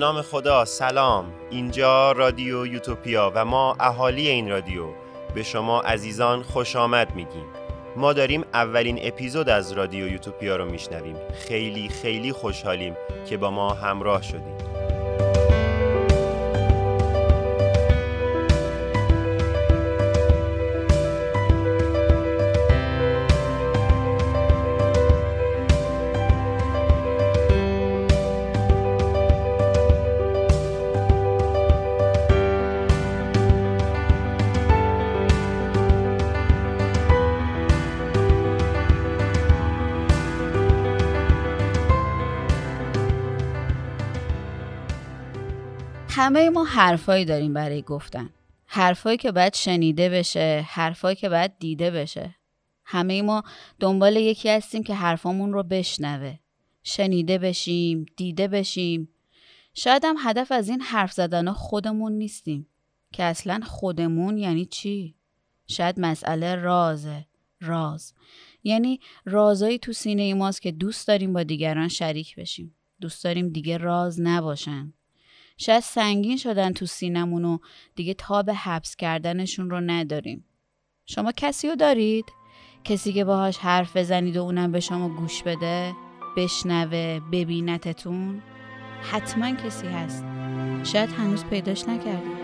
نام خدا سلام. اینجا رادیو یوتوپیا و ما اهالی این رادیو. به شما عزیزان خوش آمد میگیم. ما داریم اولین اپیزود از رادیو یوتوپیا رو میشنویم. خیلی خیلی خوشحالیم که با ما همراه شدیم همه ما حرفایی داریم برای گفتن. حرفایی که باید شنیده بشه حرفایی که باید دیده بشه. همه ما دنبال یکی هستیم که حرفامون رو بشنوه. شنیده بشیم دیده بشیم. شاید هم هدف از این حرف زدن خودمون نیستیم. که اصلا خودمون یعنی چی؟ شاید مسئله رازه. راز. یعنی رازایی تو سینه ماست که دوست داریم با دیگران شریک بشیم. دوست داریم دیگه راز نباشن. شاید سنگین شدن تو سینمون و دیگه تاب حبس کردنشون رو نداریم شما کسی رو دارید؟ کسی که باهاش حرف بزنید و اونم به شما گوش بده؟ بشنوه ببینتتون؟ حتما کسی هست شاید هنوز پیداش نکردید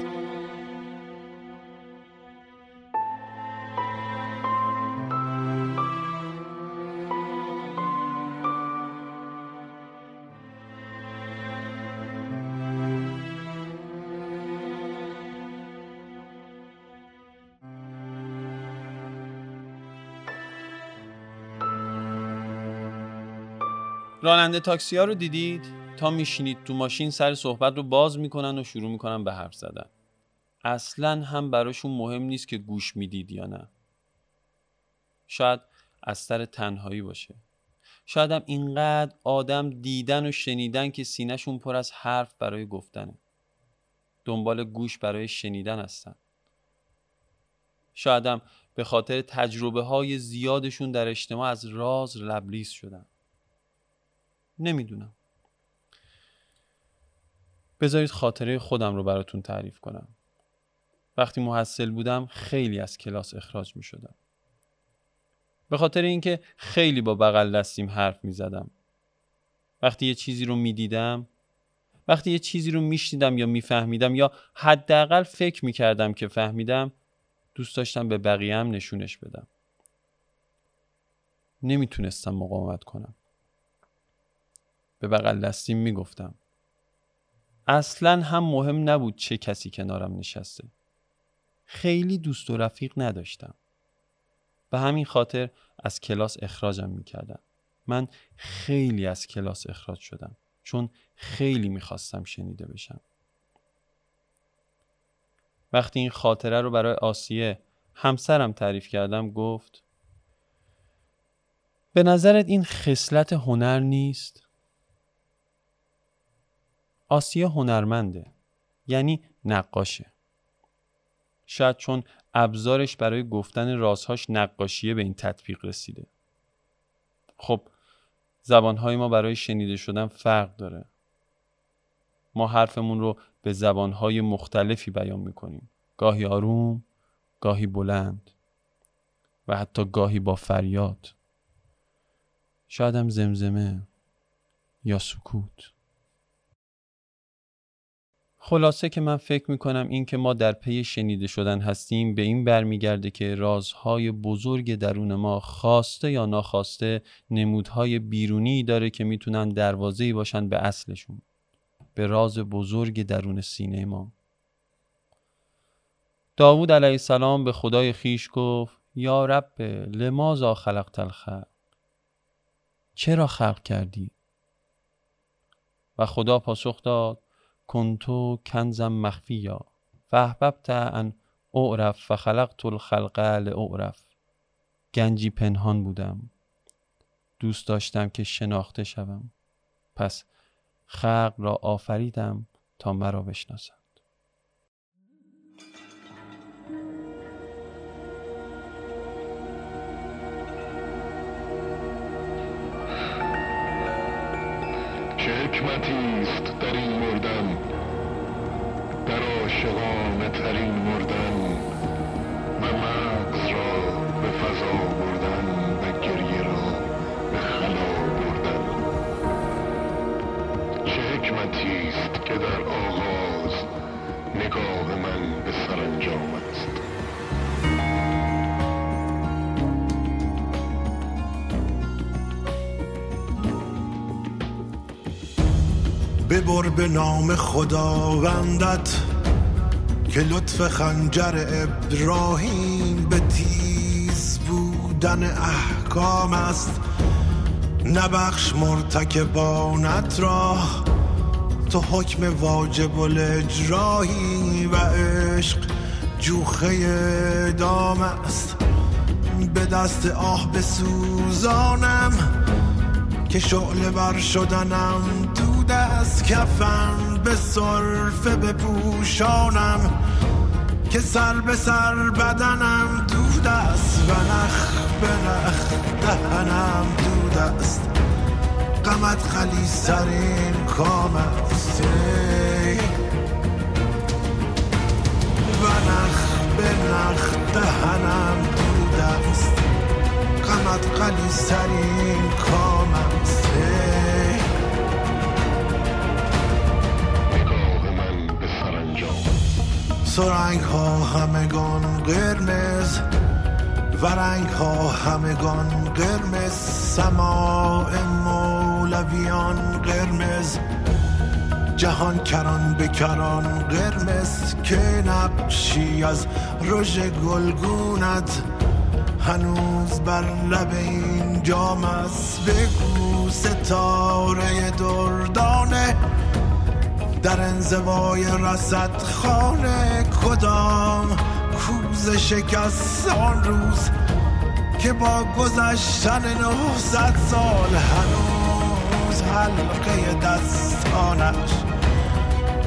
راننده تاکسی ها رو دیدید؟ تا میشینید تو ماشین سر صحبت رو باز می‌کنن و شروع می‌کنن به حرف زدن. اصلا هم براشون مهم نیست که گوش می‌دید یا نه. شاید از سر تنهایی باشه. شاید هم اینقدر آدم دیدن و شنیدن که سینهشون پر از حرف برای گفتنه. دنبال گوش برای شنیدن هستن. شاید هم به خاطر تجربه های زیادشون در اجتماع از راز لبریز شدن. نمی‌دونم. بذارید خاطره خودم رو براتون تعریف کنم. وقتی محصل بودم خیلی از کلاس اخراج می شدم به خاطر اینکه خیلی با بغل دستیم حرف می زدم وقتی یه چیزی رو می دیدم وقتی یه چیزی رو میشنیدم یا میفهمیدم یا حداقل فکر می‌کردم که فهمیدم دوست داشتم به بقیه هم نشونش بدم. نمی‌تونستم مقاومت کنم. به بغل دستیم می‌گفتم. اصلا هم مهم نبود چه کسی کنارم نشسته. خیلی دوست و رفیق نداشتم. به همین خاطر از کلاس اخراجم می‌کردم من خیلی از کلاس اخراج شدم چون خیلی می‌خواستم شنیده بشم. وقتی این خاطره رو برای آسیه همسرم تعریف کردم گفت به نظرت این خصلت هنر نیست؟ آسیا هنرمنده یعنی نقاشه. شاید چون ابزارش برای گفتن رازهاش نقاشیه به این تطبیق رسیده. خب زبانهای ما برای شنیده شدن فرق داره. ما حرفمون رو به زبانهای مختلفی بیان می‌کنیم. گاهی آروم گاهی بلند و حتی گاهی با فریاد. شاید هم زمزمه یا سکوت. خلاصه که من فکر می‌کنم این که ما در پی شنیده شدن هستیم به این برمیگرده که رازهای بزرگ درون ما خواسته یا ناخواسته نمودهای بیرونی داره که می‌تونن دروازه‌ای باشن به اصلشون به راز بزرگ درون سینه ما. داوود علیه السلام به خدای خیش گفت یا رب لمازا خلقت الخلق؟ چرا خلق کردی؟ و خدا پاسخ داد کنتو کنزم مخفیا. فاحببت ان اعرف و خلقت الخلق لاعرف. گنجی پنهان بودم. دوست داشتم که شناخته شوم. پس خلق را آفریدم تا مرا بشناسند. حکمتی است در این مردن در عاشقانه ترین مردن و مغز را به فضا بردن و گریه را به خلا بردن. چه حکمتی است که در آغاز نگاه من به سرانجام است؟ ببر به نام خداوندت که لطف خنجر ابراهیم به تیز بودن احکام است. نبخش مرتکبانت را. تو حکم واجب الاجرایی و عشق جوخه دام است. به دست آه بسوزانم که شعله بر شدنم از کفن به صرفه بپوشانم که سر به سر بدنم دود است و نخ به نخ دهنم دود است غمت خلیسترین کام است. و نخ به نخ دهنم دود است غمت خلیسترین کام است. سرنگ ها همگان قرمز و رنگ ها همگان قرمز. سماع مولویان قرمز جهان کران به کران قرمز. که نقشی از رژ گلگونت هنوز بر لب این جام است. بگو ستاره دردانه در انزوای رسد خانه کدام کوز شکست آن روز که با گذشتن نهصد سال هنوز حلقه دستانش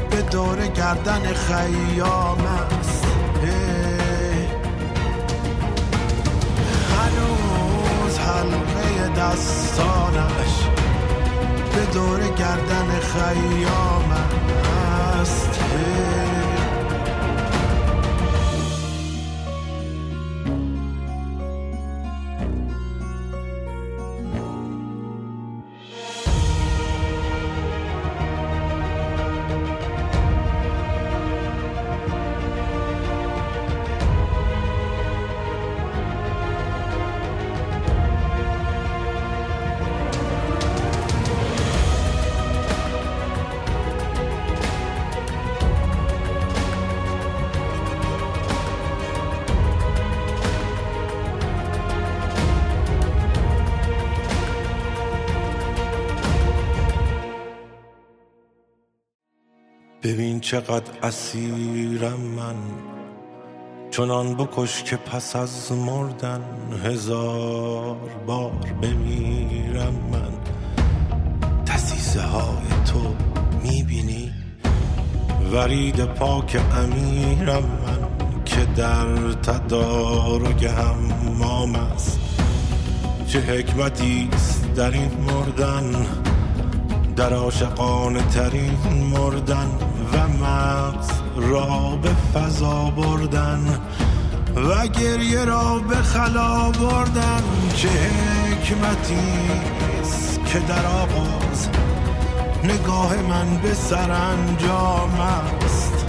به دور گردن خیام است. هنوز حلقه دستانش دور گردن خیام است چقدر اسیرم من. چنان بکش که پس از مردن هزار بار بمیرم من. دسیسه های تو می‌بینی؟ ورید پاک امیرم من که در تدارک همام است. چه حکمتی است در این مردن؟ در عاشقانه ترین مردن و مغز را به فضا بردن و گریه را به خلا بردن چه حکمتی که در آغاز نگاه من به سرانجام است.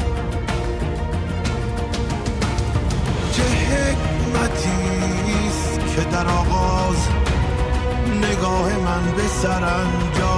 چه حکمتی است که در آغاز نگاه من به سرانجام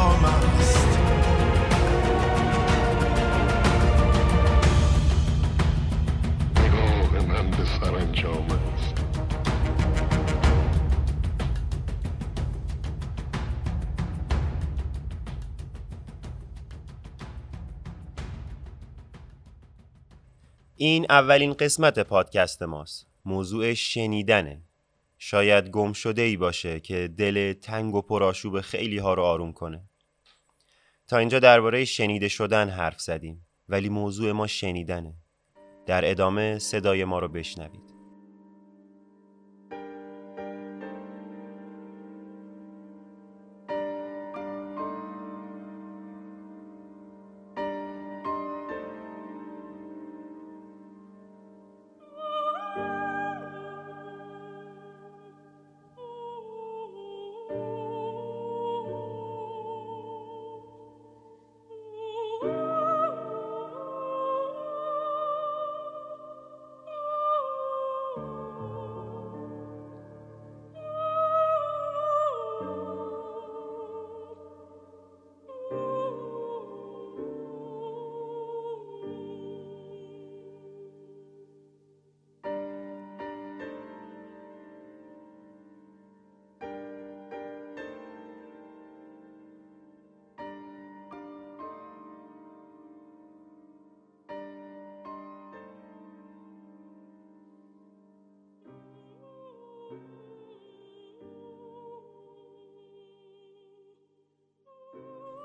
این اولین قسمت پادکست ماست. موضوع شنیدنه. شاید گم شده ای باشه که دل تنگ و پرآشوب خیلی ها رو آروم کنه. تا اینجا درباره شنیده شدن حرف زدیم ولی موضوع ما شنیدنه. در ادامه صدای ما رو بشنوید.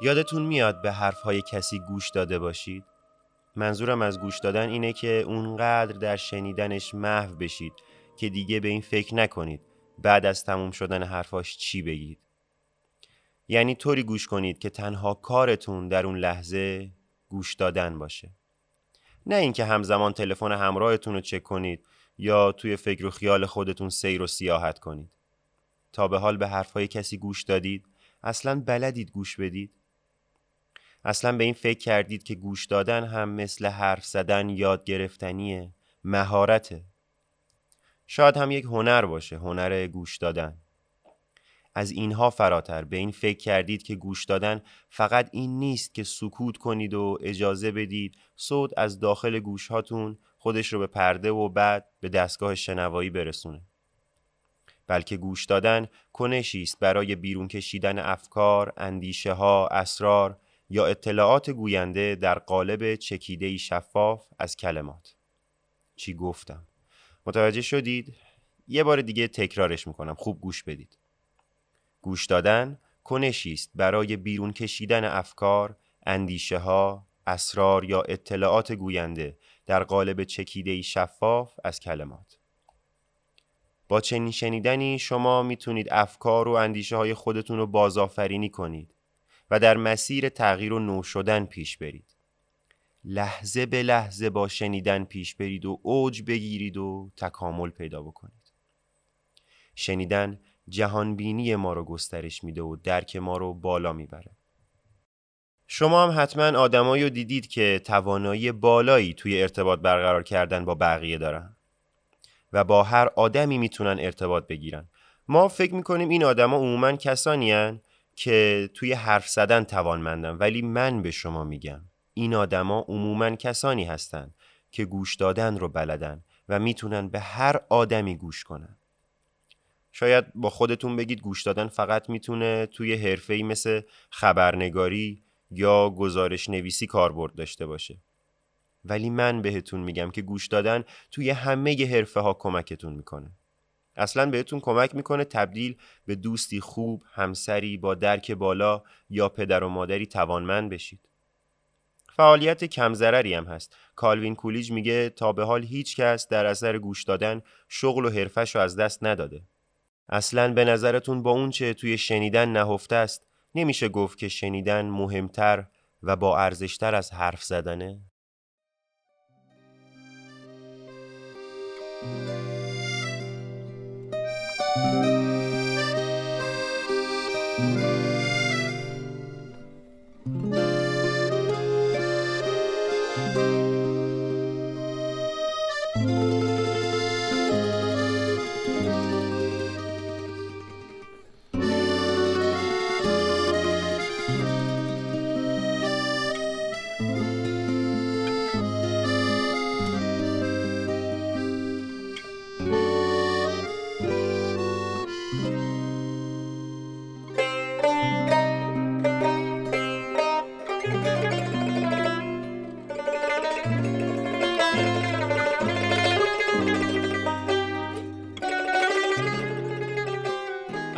یادتون میاد به حرفهای کسی گوش داده باشید؟ منظورم از گوش دادن اینه که اونقدر در شنیدنش محو بشید که دیگه به این فکر نکنید بعد از تموم شدن حرفاش چی بگید. یعنی طوری گوش کنید که تنها کارتون در اون لحظه گوش دادن باشه. نه اینکه همزمان تلفن همراهتون رو چک کنید یا توی فکر و خیال خودتون سیر و سیاحت کنید. تا به حال به حرفهای کسی گوش دادید اصلا بلدید گوش بدید اصلا به این فکر کردید که گوش دادن هم مثل حرف زدن یاد گرفتنیه. مهارته. شاید هم یک هنر باشه هنر گوش دادن. از اینها فراتر. به این فکر کردید که گوش دادن فقط این نیست که سکوت کنید و اجازه بدید صوت از داخل گوش هاتون خودش رو به پرده و بعد به دستگاه شنوایی برسونه. بلکه گوش دادن کنشی است برای بیرون کشیدن افکار، اندیشه ها، اسرار یا اطلاعات گوینده در قالب چکیده شفاف از کلمات. چی گفتم؟ متوجه شدید؟ یه بار دیگه تکرارش می‌کنم. خوب گوش بدید. گوش دادن کنشی است برای بیرون کشیدن افکار، اندیشه ها، اسرار یا اطلاعات گوینده در قالب چکیده شفاف از کلمات. با چنین شنیدنی شما می‌تونید افکار و اندیشه های خودتون رو بازآفرینی کنید و در مسیر تغییر و نو شدن پیش برید. لحظه به لحظه با شنیدن پیش برید و اوج بگیرید و تکامل پیدا بکنید. شنیدن جهانبینی ما رو گسترش میده و درک ما رو بالا می‌بره. شما هم حتما آدمایی رو دیدید که توانایی بالایی توی ارتباط برقرار کردن با بقیه دارن. و با هر آدمی می‌تونن ارتباط بگیرن ما فکر می‌کنیم این آدما عموما کسانی که توی حرف زدن توانمندن ولی من به شما میگم این آدما عموما کسانی هستند که گوش دادن رو بلدن و می‌تونن به هر آدمی گوش کنن. شاید با خودتون بگید گوش دادن فقط می‌تونه توی حرفه‌ای مثل خبرنگاری یا گزارش نویسی کاربرد داشته باشه. ولی من بهتون میگم که گوش دادن توی همه حرفه ها کمکتون می‌کنه. اصلا بهتون کمک می‌کنه تبدیل به دوستی خوب، همسری با درک بالا یا پدر و مادری توانمند بشید. فعالیت کم ضرری هم هست. کالوین کولیج میگه تا به حال هیچ کس در اثر گوش دادن شغل و حرفش رو از دست نداده. اصلا به نظرتون با اون چه توی شنیدن نهفته است نمیشه گفت که شنیدن مهمتر و با ارزشتر از حرف زدنه؟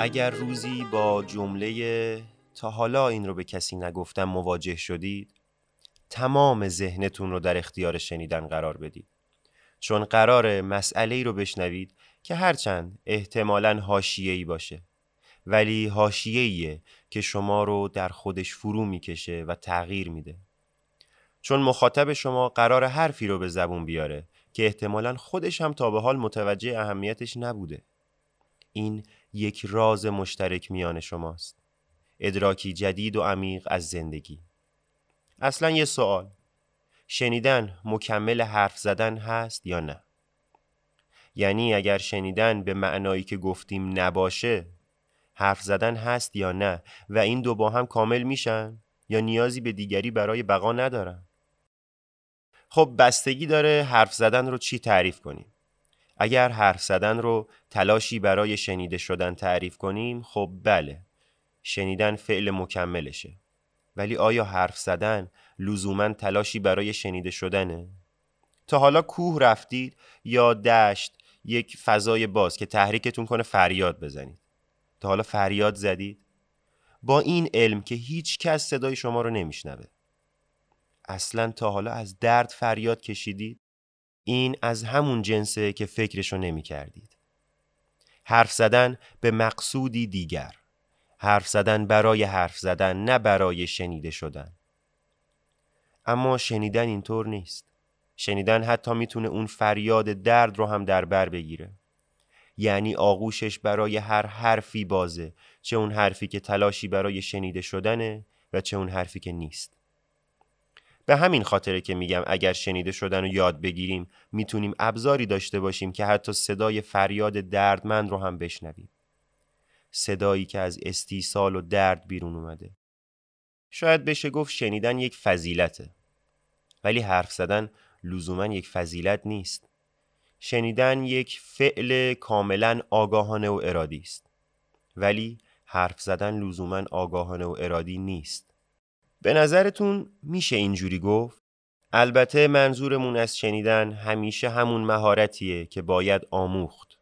اگر روزی با جمله تا حالا این رو به کسی نگفتم مواجه شدید تمام ذهنتون رو در اختیار شنیدن قرار بدید. چون قرار مسئله ای رو بشنوید که هرچند احتمالا حاشیه‌ای باشه. ولی حاشیه‌ایه که شما رو در خودش فرو می‌کشه و تغییر میده. چون مخاطب شما قرار حرفی رو به زبون بیاره که احتمالا خودش هم تا به حال متوجه اهمیتش نبوده. این یک راز مشترک میان شماست. ادراکی جدید و عمیق از زندگی. اصلا یه سوال. شنیدن مکمل حرف زدن هست یا نه؟ یعنی اگر شنیدن به معنایی که گفتیم نباشه حرف زدن هست یا نه و این دو با هم کامل میشن یا نیازی به دیگری برای بقا ندارن؟ خب بستگی داره حرف زدن رو چی تعریف کنیم؟ اگر حرف زدن رو تلاشی برای شنیده شدن تعریف کنیم خب بله شنیدن فعل مکملشه ولی آیا حرف زدن لزوما تلاشی برای شنیده شدنه؟ تا حالا کوه رفتید یا دشت یک فضای باز که تحریکتون کنه فریاد بزنید تا حالا فریاد زدید؟ با این علم که هیچ کس صدای شما رو نمیشنوه اصلا تا حالا از درد فریاد کشیدید این از همون جنسه که فکرشو نمی کردید. حرف زدن به مقصودی دیگر. حرف زدن برای حرف زدن نه برای شنیده شدن. اما شنیدن اینطور نیست. شنیدن حتی می‌تونه اون فریاد درد رو هم در بر بگیره. یعنی آغوشش برای هر حرفی بازه چه اون حرفی که تلاشی برای شنیده شدنه و چه اون حرفی که نیست. به همین خاطره که میگم اگر شنیده شدن رو یاد بگیریم می‌تونیم ابزاری داشته باشیم که حتی صدای فریاد دردمند رو هم بشنویم. صدایی که از استیصال و درد بیرون اومده. شاید بشه گفت شنیدن یک فضیلته. ولی حرف زدن لزوما یک فضیلت نیست. شنیدن یک فعل کاملا آگاهانه و ارادی است. ولی حرف زدن لزوما آگاهانه و ارادی نیست. به نظرتون میشه اینجوری گفت؟ البته منظورمون از شنیدن همیشه همون مهارتیه که باید آموخت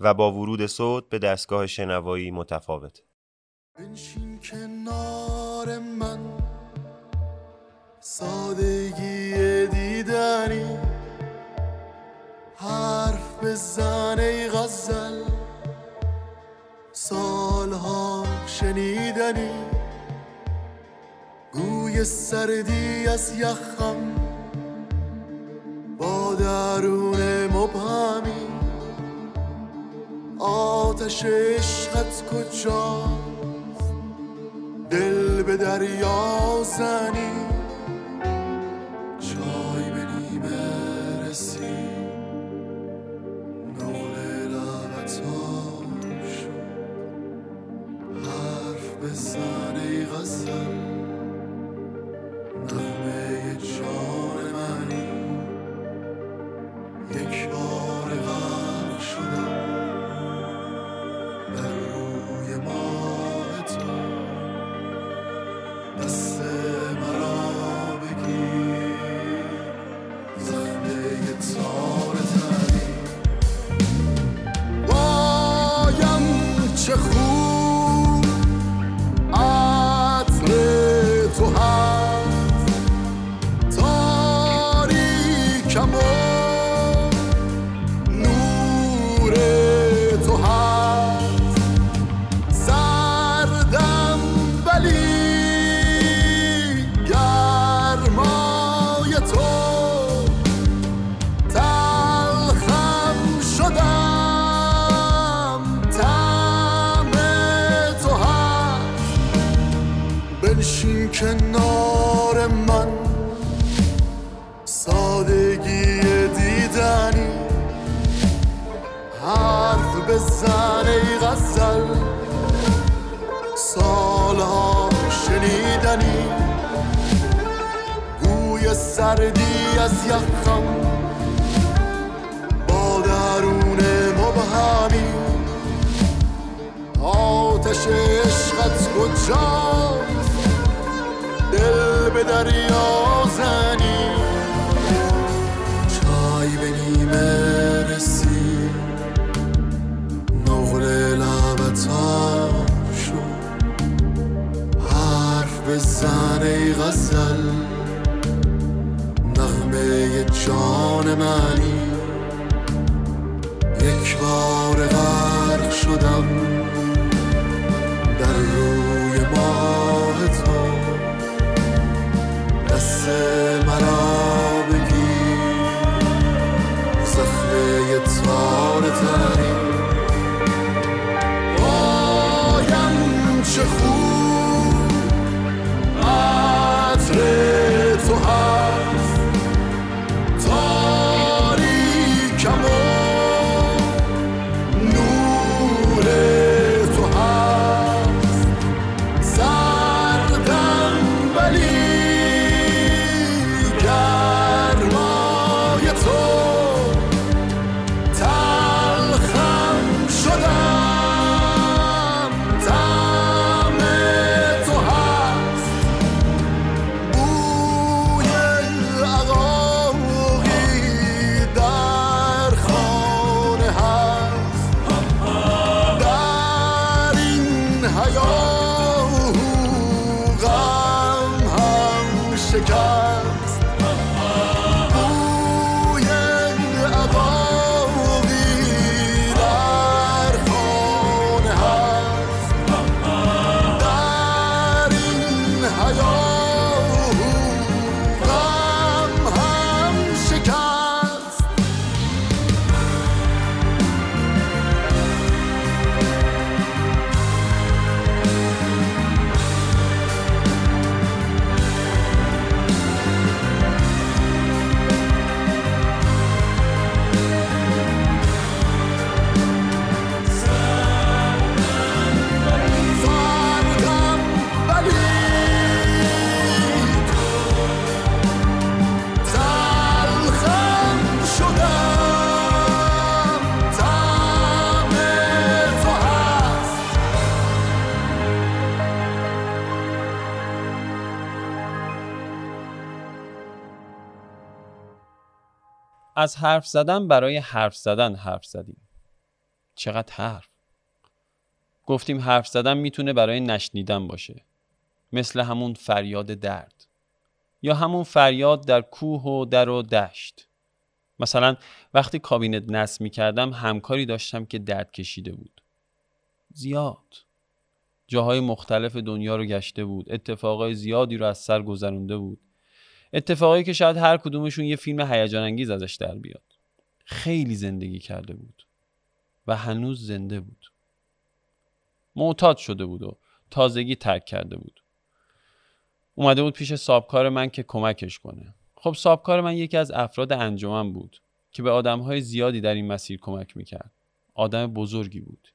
و با ورود صوت به دستگاه شنوایی متفاوته. بنشین کنار من. سادگی دیدنی. حرف بزن ای غزل. سالها شنیدنی. گوی سردی از یخم با درون مبهمی. آتش عشقت کجاست؟ دل به دریا زنی. چای به نیمه رسید نقل لبت شد حرف بزن ای غزل. سردی از یخم. با درون مبهمی. آتش عشقت کجاست؟ دل به دریا زنی. چای به نیمه رسید نقل لبت شد حرف بزن ای غزل. جان منی. یک بار غرق شدم در روی ماه تو. دست مرا از حرف زدن برای حرف زدن حرف زدیم. چقدر حرف؟ گفتیم حرف زدن می‌تونه برای نشنیدن باشه. مثل همون فریاد درد. یا همون فریاد در کوه و در و دشت. مثلا وقتی کابینت نصب می‌کردم همکاری داشتم که درد کشیده بود. زیاد. جاهای مختلف دنیا رو گشته بود. اتفاقای زیادی رو از سر گذرونده بود. اتفاقایی که شاید هر کدومشون یه فیلم هیجان انگیز ازش در بیاد. خیلی زندگی کرده بود و هنوز زنده بود. معتاد شده بود و تازگی ترک کرده بود. اومده بود پیش سابکار من که کمکش کنه. خب سابکار من یکی از افراد انجمن بود که به آدمهای زیادی در این مسیر کمک می‌کرد. آدم بزرگی بود.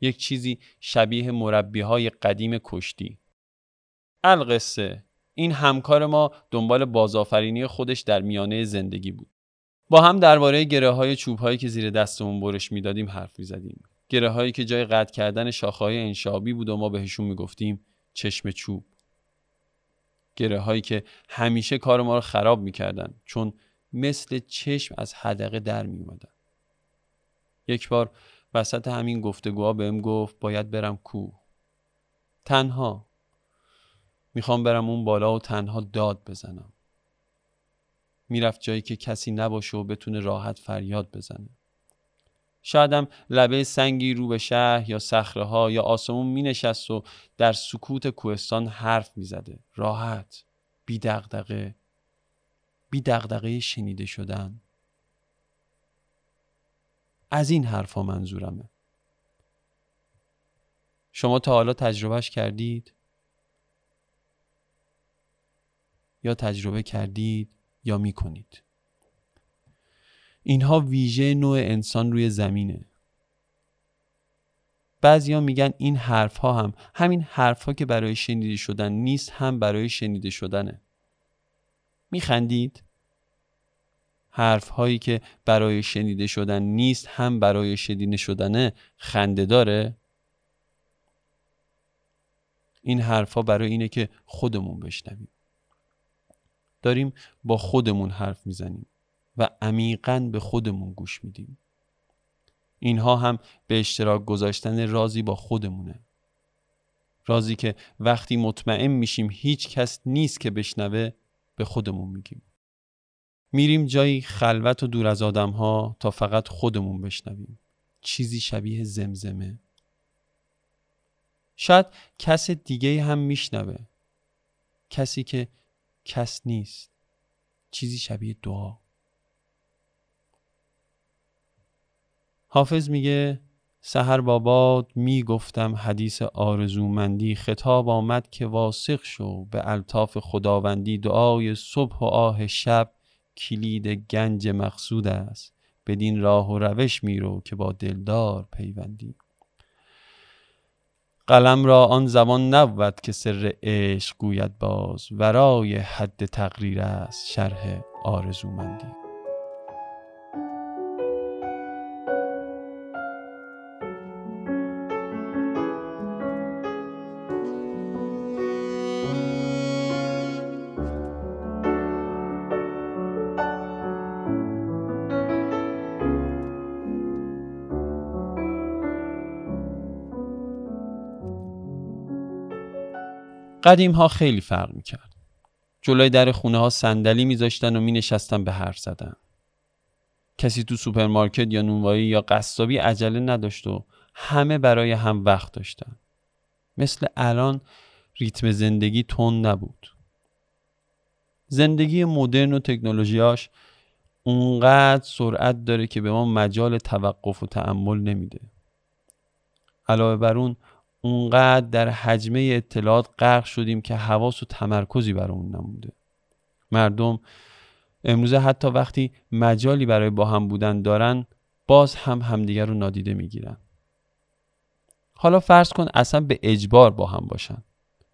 یک چیزی شبیه مربی های قدیم کشتی. القصه این همکار ما دنبال بازآفرینی خودش در میانه زندگی بود. با هم درباره گره های چوب هایی که زیر دستمون برش می‌دادیم حرف می‌زدیم. گره هایی که جای قطع کردن شاخه های انشابی بود و ما بهشون می‌گفتیم چشم چوب. گره هایی که همیشه کار ما رو خراب می‌کردن چون مثل چشم از حدقه در می اومدن. یک بار وسط همین گفتگوها بهم گفت باید برم کوه. تنها می‌خوام برم اون بالا و تنها داد بزنم. می‌رفت جایی که کسی نباشه و بتونه راحت فریاد بزنه. شایدم لبه سنگی رو به شهر یا صخره ها یا آسمون می نشست و در سکوت کوهستان حرف می زده. راحت بی دغدغه بی دغدغه شنیده شدن. از این حرفا منظورمه. شما تا حالا تجربهش کردید؟ یا تجربه کردید یا می کنید اینها ویژه نوع انسان روی زمینه. بعضیا میگن این حرف ها هم همین حرف که برای شنیده شدن نیست هم برای شنیده شدنه. میخندید؟ حرف هایی که برای شنیده شدن نیست هم برای شنیده شدنه خنده داره؟ این حرف ها برای اینه که خودمون بشنویم. داریم با خودمون حرف می‌زنیم و عمیقا به خودمون گوش میدیم. اینها هم به اشتراک گذاشتن رازی با خودمونه. رازی که وقتی مطمئن میشیم هیچ کس نیست که بشنوه به خودمون میگیم. میریم جایی خلوت و دور از آدم ها تا فقط خودمون بشنویم. چیزی شبیه زمزمه. شاید کس دیگه هم میشنوه. کسی که کس نیست. چیزی شبیه دعا. حافظ میگه سحر باباد می‌گفتم حدیث آرزومندی خطاب آمد که واثق شو به الطاف خداوندی. دعای صبح و آه شب کلید گنج مقصود است. بدین راه و روش میرو که با دلدار پیوندی. قلم را آن زمان نبود که سر عشق گوید باز ورای حد تقریر است شرح آرزومندی. قدیم ها خیلی فرق می‌کرد. جلوی در خونه ها صندلی میذاشتن و می نشستن به حرف زدن. کسی تو سوپرمارکت یا نونوایی یا قصابی عجله نداشت و همه برای هم وقت داشتن. مثل الان ریتم زندگی تند نبود. زندگی مدرن و تکنولوژیاش اونقدر سرعت داره که به ما مجال توقف و تأمل نمیده. علاوه بر اون اونقدر در حجمه اطلاعات غرق شدیم که حواس و تمرکزی برامون نمونده. مردم امروزه حتی وقتی مجالی برای با هم بودن دارن باز هم همدیگر رو نادیده می‌گیرن. حالا فرض کن اصلا به اجبار با هم باشن.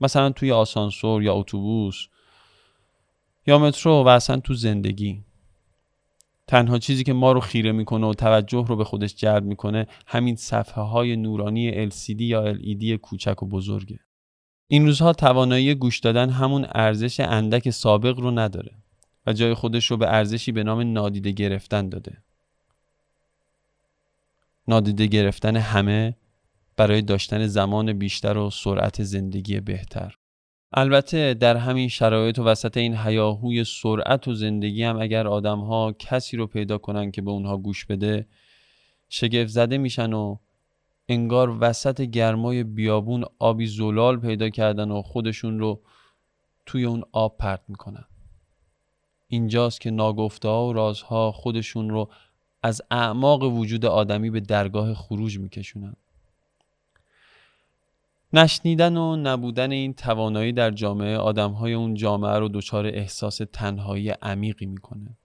مثلا توی آسانسور یا اتوبوس یا مترو و اصلا تو زندگی. تنها چیزی که ما رو خیره می‌کنه و توجه رو به خودش جلب می‌کنه همین صفحه های نورانی LCD یا LED کوچک و بزرگه. این روزها توانایی گوش دادن همون ارزش اندک سابق رو نداره و جای خودش رو به ارزشی به نام نادیده گرفتن داده. نادیده گرفتن همه برای داشتن زمان بیشتر و سرعت زندگی بهتر. البته در همین شرایط و وسط این هیاهوی سرعت و زندگی هم اگر آدم ها کسی رو پیدا کنن که به اونها گوش بده شگفت زده میشن و انگار وسط گرمای بیابون آبی زلال پیدا کردن و خودشون رو توی اون آب پرت می‌کنن. اینجاست که ناگفته ها و رازها خودشون رو از اعماق وجود آدمی به درگاه خروج میکشونن. نشنیدن و نبودن این توانایی در جامعه آدمهای اون جامعه رو دچار احساس تنهایی عمیقی می‌کنه.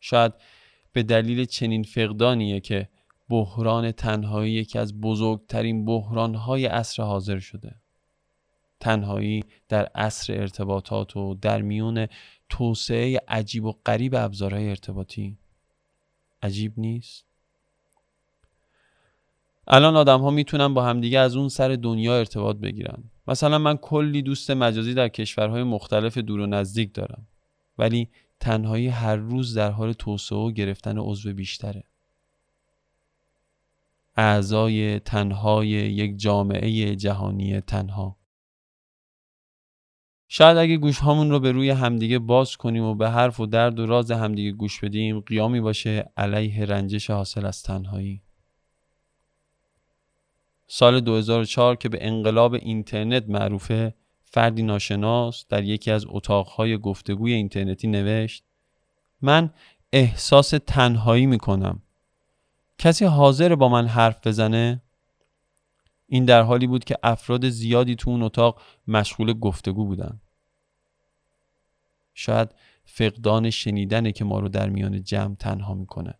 شاید به دلیل چنین فقدانیه که بحران تنهایی یکی از بزرگترین بحرانهای عصر حاضر شده. تنهایی در عصر ارتباطات و در میون توسعه عجیب و غریب ابزارهای ارتباطی عجیب نیست؟ الان آدم ها می‌تونن با همدیگه از اون سر دنیا ارتباط بگیرن. مثلا من کلی دوست مجازی در کشورهای مختلف دور و نزدیک دارم. ولی تنهایی هر روز در حال توسعه و گرفتن عضو بیشتره. اعضای تنهای یک جامعه جهانی تنها. شاید اگه گوش هامون رو به روی همدیگه باز کنیم و به حرف و درد و راز همدیگه گوش بدیم قیامی باشه علیه رنجش حاصل از تنهایی. سال 2004 که به انقلاب اینترنت معروفه فردی ناشناس در یکی از اتاقهای گفتگوی اینترنتی نوشت من احساس تنهایی می‌کنم. کسی حاضر با من حرف بزنه؟ این در حالی بود که افراد زیادی تو اون اتاق مشغول گفتگو بودن. شاید فقدان شنیدنه که ما رو در میان جمع تنها می‌کنه.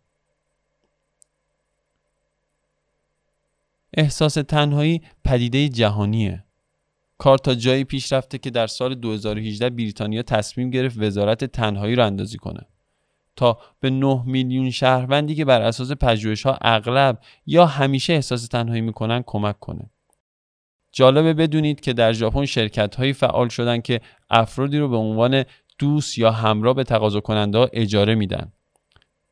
احساس تنهایی پدیده جهانیه. کار تا جایی پیش رفته که در سال 2018 بریتانیا تصمیم گرفت وزارت تنهایی را اندازی کنه. تا به 9 میلیون شهروندی که بر اساس پژوهش ها اغلب یا همیشه احساس تنهایی می‌کنن کمک کنه. جالبه بدونید که در ژاپن شرکت هایی فعال شدن که افرادی رو به عنوان دوست یا همراه به تقاضا کننده اجاره میدن.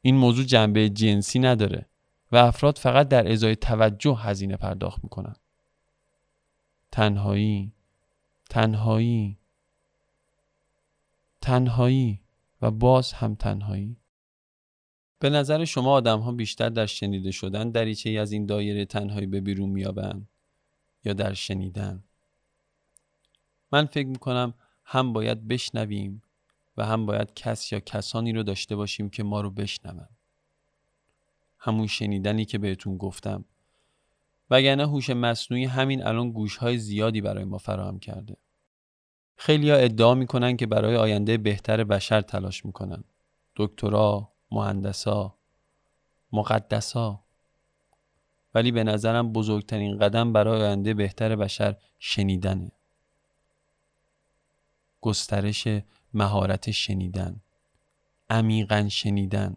این موضوع جنبه جنسی نداره. و افراد فقط در ازای توجه هزینه پرداخت می‌کنن تنهایی تنهایی تنهایی و باز هم تنهایی. به نظر شما آدم ها بیشتر در شنیده شدن دریچه ای از این دایره تنهایی به بیرون میابند یا در شنیدن؟ من فکر می‌کنم هم باید بشنویم و هم باید کس یا کسانی رو داشته باشیم که ما رو بشنوند همون شنیدنی که بهتون گفتم. وگرنه هوش مصنوعی همین الان گوشهای زیادی برای ما فراهم کرده. خیلی ها ادعا می‌کنن که برای آینده بهتر بشر تلاش می‌کنن. دکترا، مهندسا، مقدسا. ولی به نظرم بزرگترین قدم برای آینده بهتر بشر شنیدنه. گسترش مهارت شنیدن. عمیقا شنیدن.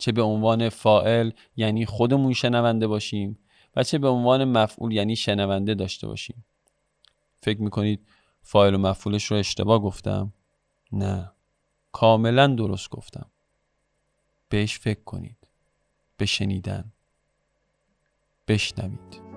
چه به عنوان فائل یعنی خودمون شنونده باشیم و چه به عنوان مفعول یعنی شنونده داشته باشیم. فکر می‌کنید فایل و مفعولش رو اشتباه گفتم؟ نه. کاملا درست گفتم. بهش فکر کنید. به شنیدن بشنوید.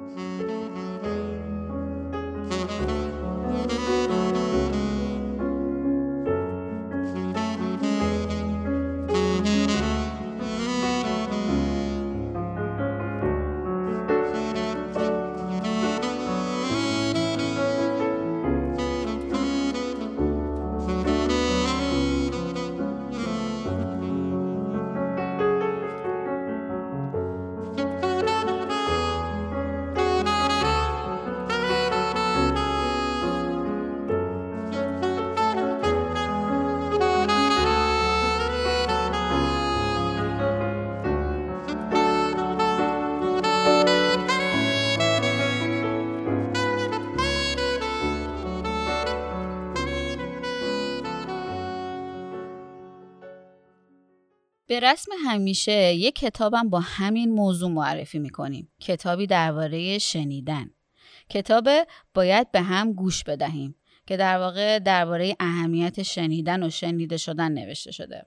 به رسم همیشه یک کتابم با همین موضوع معرفی می‌کنیم. کتابی درباره شنیدن. کتاب باید به هم گوش بدهیم که در واقع درباره اهمیت شنیدن و شنیده شدن نوشته شده.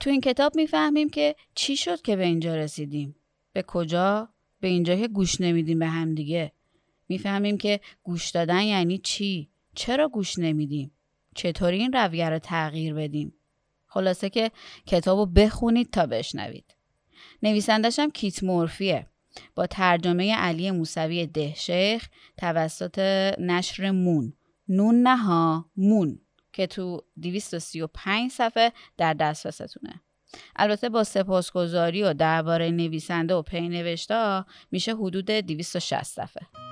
تو این کتاب می‌فهمیم که چی شد که به اینجا رسیدیم. به کجا؟ به اینجا که گوش نمیدیم به هم دیگه. می‌فهمیم که گوش دادن یعنی چی؟ چرا گوش نمیدیم؟ چطوری این رویه رو تغییر بدیم؟ خلاصه که کتاب رو بخونید تا بشنوید. نویسندشم کیت مورفیه با ترجمه علی موسوی دهشیخ توسط نشر مون نون نها مون که تو 235 صفحه در دسترستونه. البته با سپاسگزاری و درباره نویسنده و پی نوشته میشه حدود 260 صفحه.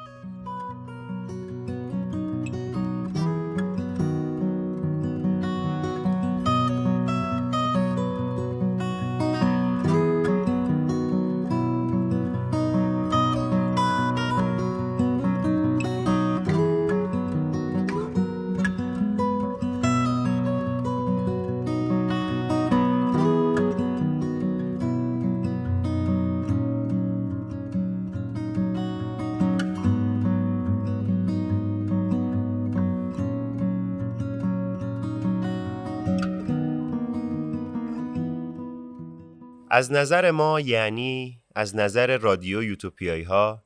از نظر ما یعنی از نظر رادیو یوتوپیایی ها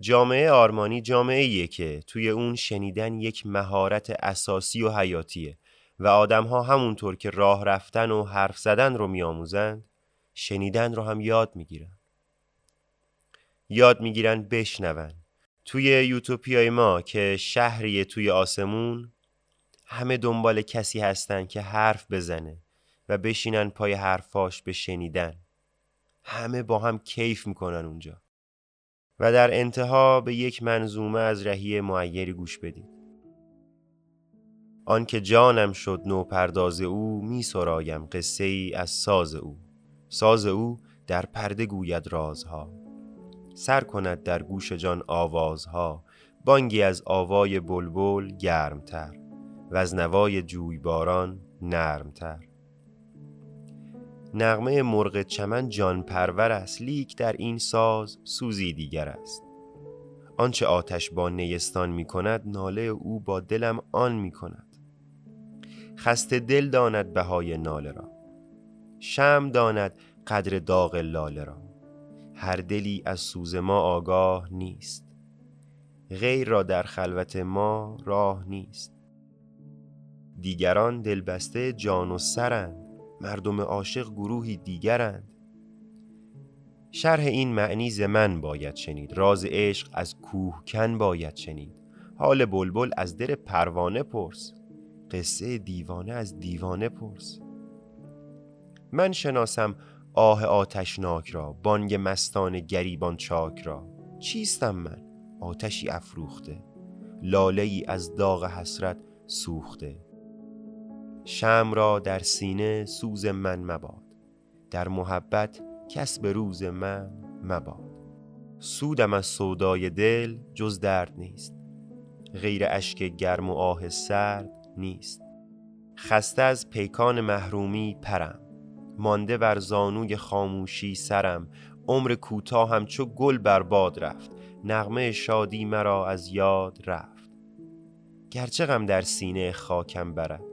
جامعه آرمانی جامعه ایه که توی اون شنیدن یک مهارت اساسی و حیاتیه و آدم ها همونطور که راه رفتن و حرف زدن رو میآموزند شنیدن رو هم یاد می‌گیرن. یاد می‌گیرن بشنون. توی یوتوپیای ما که شهریه توی آسمون همه دنبال کسی هستن که حرف بزنه. و بشینن پای حرفاش به شنیدن همه با هم کیف می‌کنن اونجا. و در انتها به یک منظومه از رهی معیری گوش بدید. آنکه جانم شد نو پرداز او می سرایم قصه ای از ساز او. ساز او در پرده گوید رازها. سر کند در گوش جان آوازها. بانگی از آوای بلبل گرمتر. و از نوای جویباران نرمتر. نغمه مرغ چمن جان پرور است لیک در این ساز سوزی دیگر است. آنچه آتش با نیستان می کند ناله او با دلم آن می کند. خسته دل داند بهای ناله را. شم داند قدر داغ لاله را. هر دلی از سوز ما آگاه نیست. غیر را در خلوت ما راه نیست. دیگران دلبسته جان و سرند. مردم عاشق گروهی دیگرند. شرح این معنی ز من باید شنید. راز عشق از کوهکن باید شنید. حال بلبل از در پروانه پرس. قصه دیوانه از دیوانه پرس. من شناسم آه آتشناک را بانگ مستان گریبان چاک را. چیستم من؟ آتشی افروخته. لاله ای از داغ حسرت سوخته. شم را در سینه سوز من مباد. در محبت کس به روز من مباد. سودم از سودای دل جز درد نیست. غیر اشک گرم و آه سرد نیست. خسته از پیکان محرومی پرم. مانده بر زانوی خاموشی سرم. عمر کوتاهم چو گل بر باد رفت. نغمه شادی مرا از یاد رفت. گرچه غم در سینه خاکم برد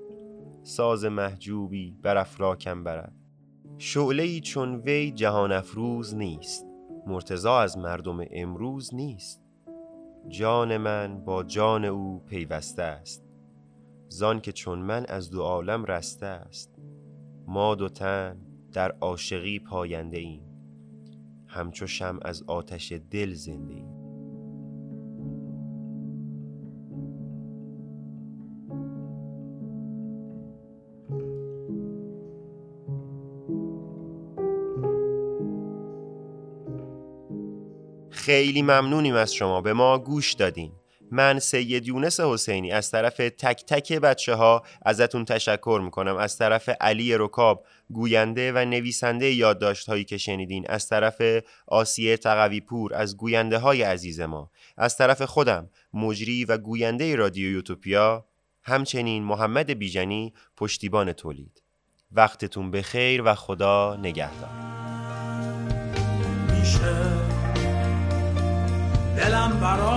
ساز محجوبی بر افراکم برد. شعله چون وی جهان افروز نیست مرتضا از مردم امروز نیست. جان من با جان او پیوسته است زان که چون من از دو عالم رسته است. ما دو تن در عاشقی پاینده ایم همچو شم از آتش دل زنده ایم. خیلی ممنونیم از شما. به ما گوش دادین. من سید یونس حسینی از طرف تک تک بچه ها ازتون تشکر می‌کنم. از طرف علی رکاب گوینده و نویسنده یادداشت هایی که شنیدین. از طرف آسیه تقوی پور از گوینده های عزیز ما. از طرف خودم مجری و گوینده رادیو یوتوپیا همچنین محمد بیژنی پشتیبان تولید. وقتتون بخیر و خدا نگهدار. دلم برا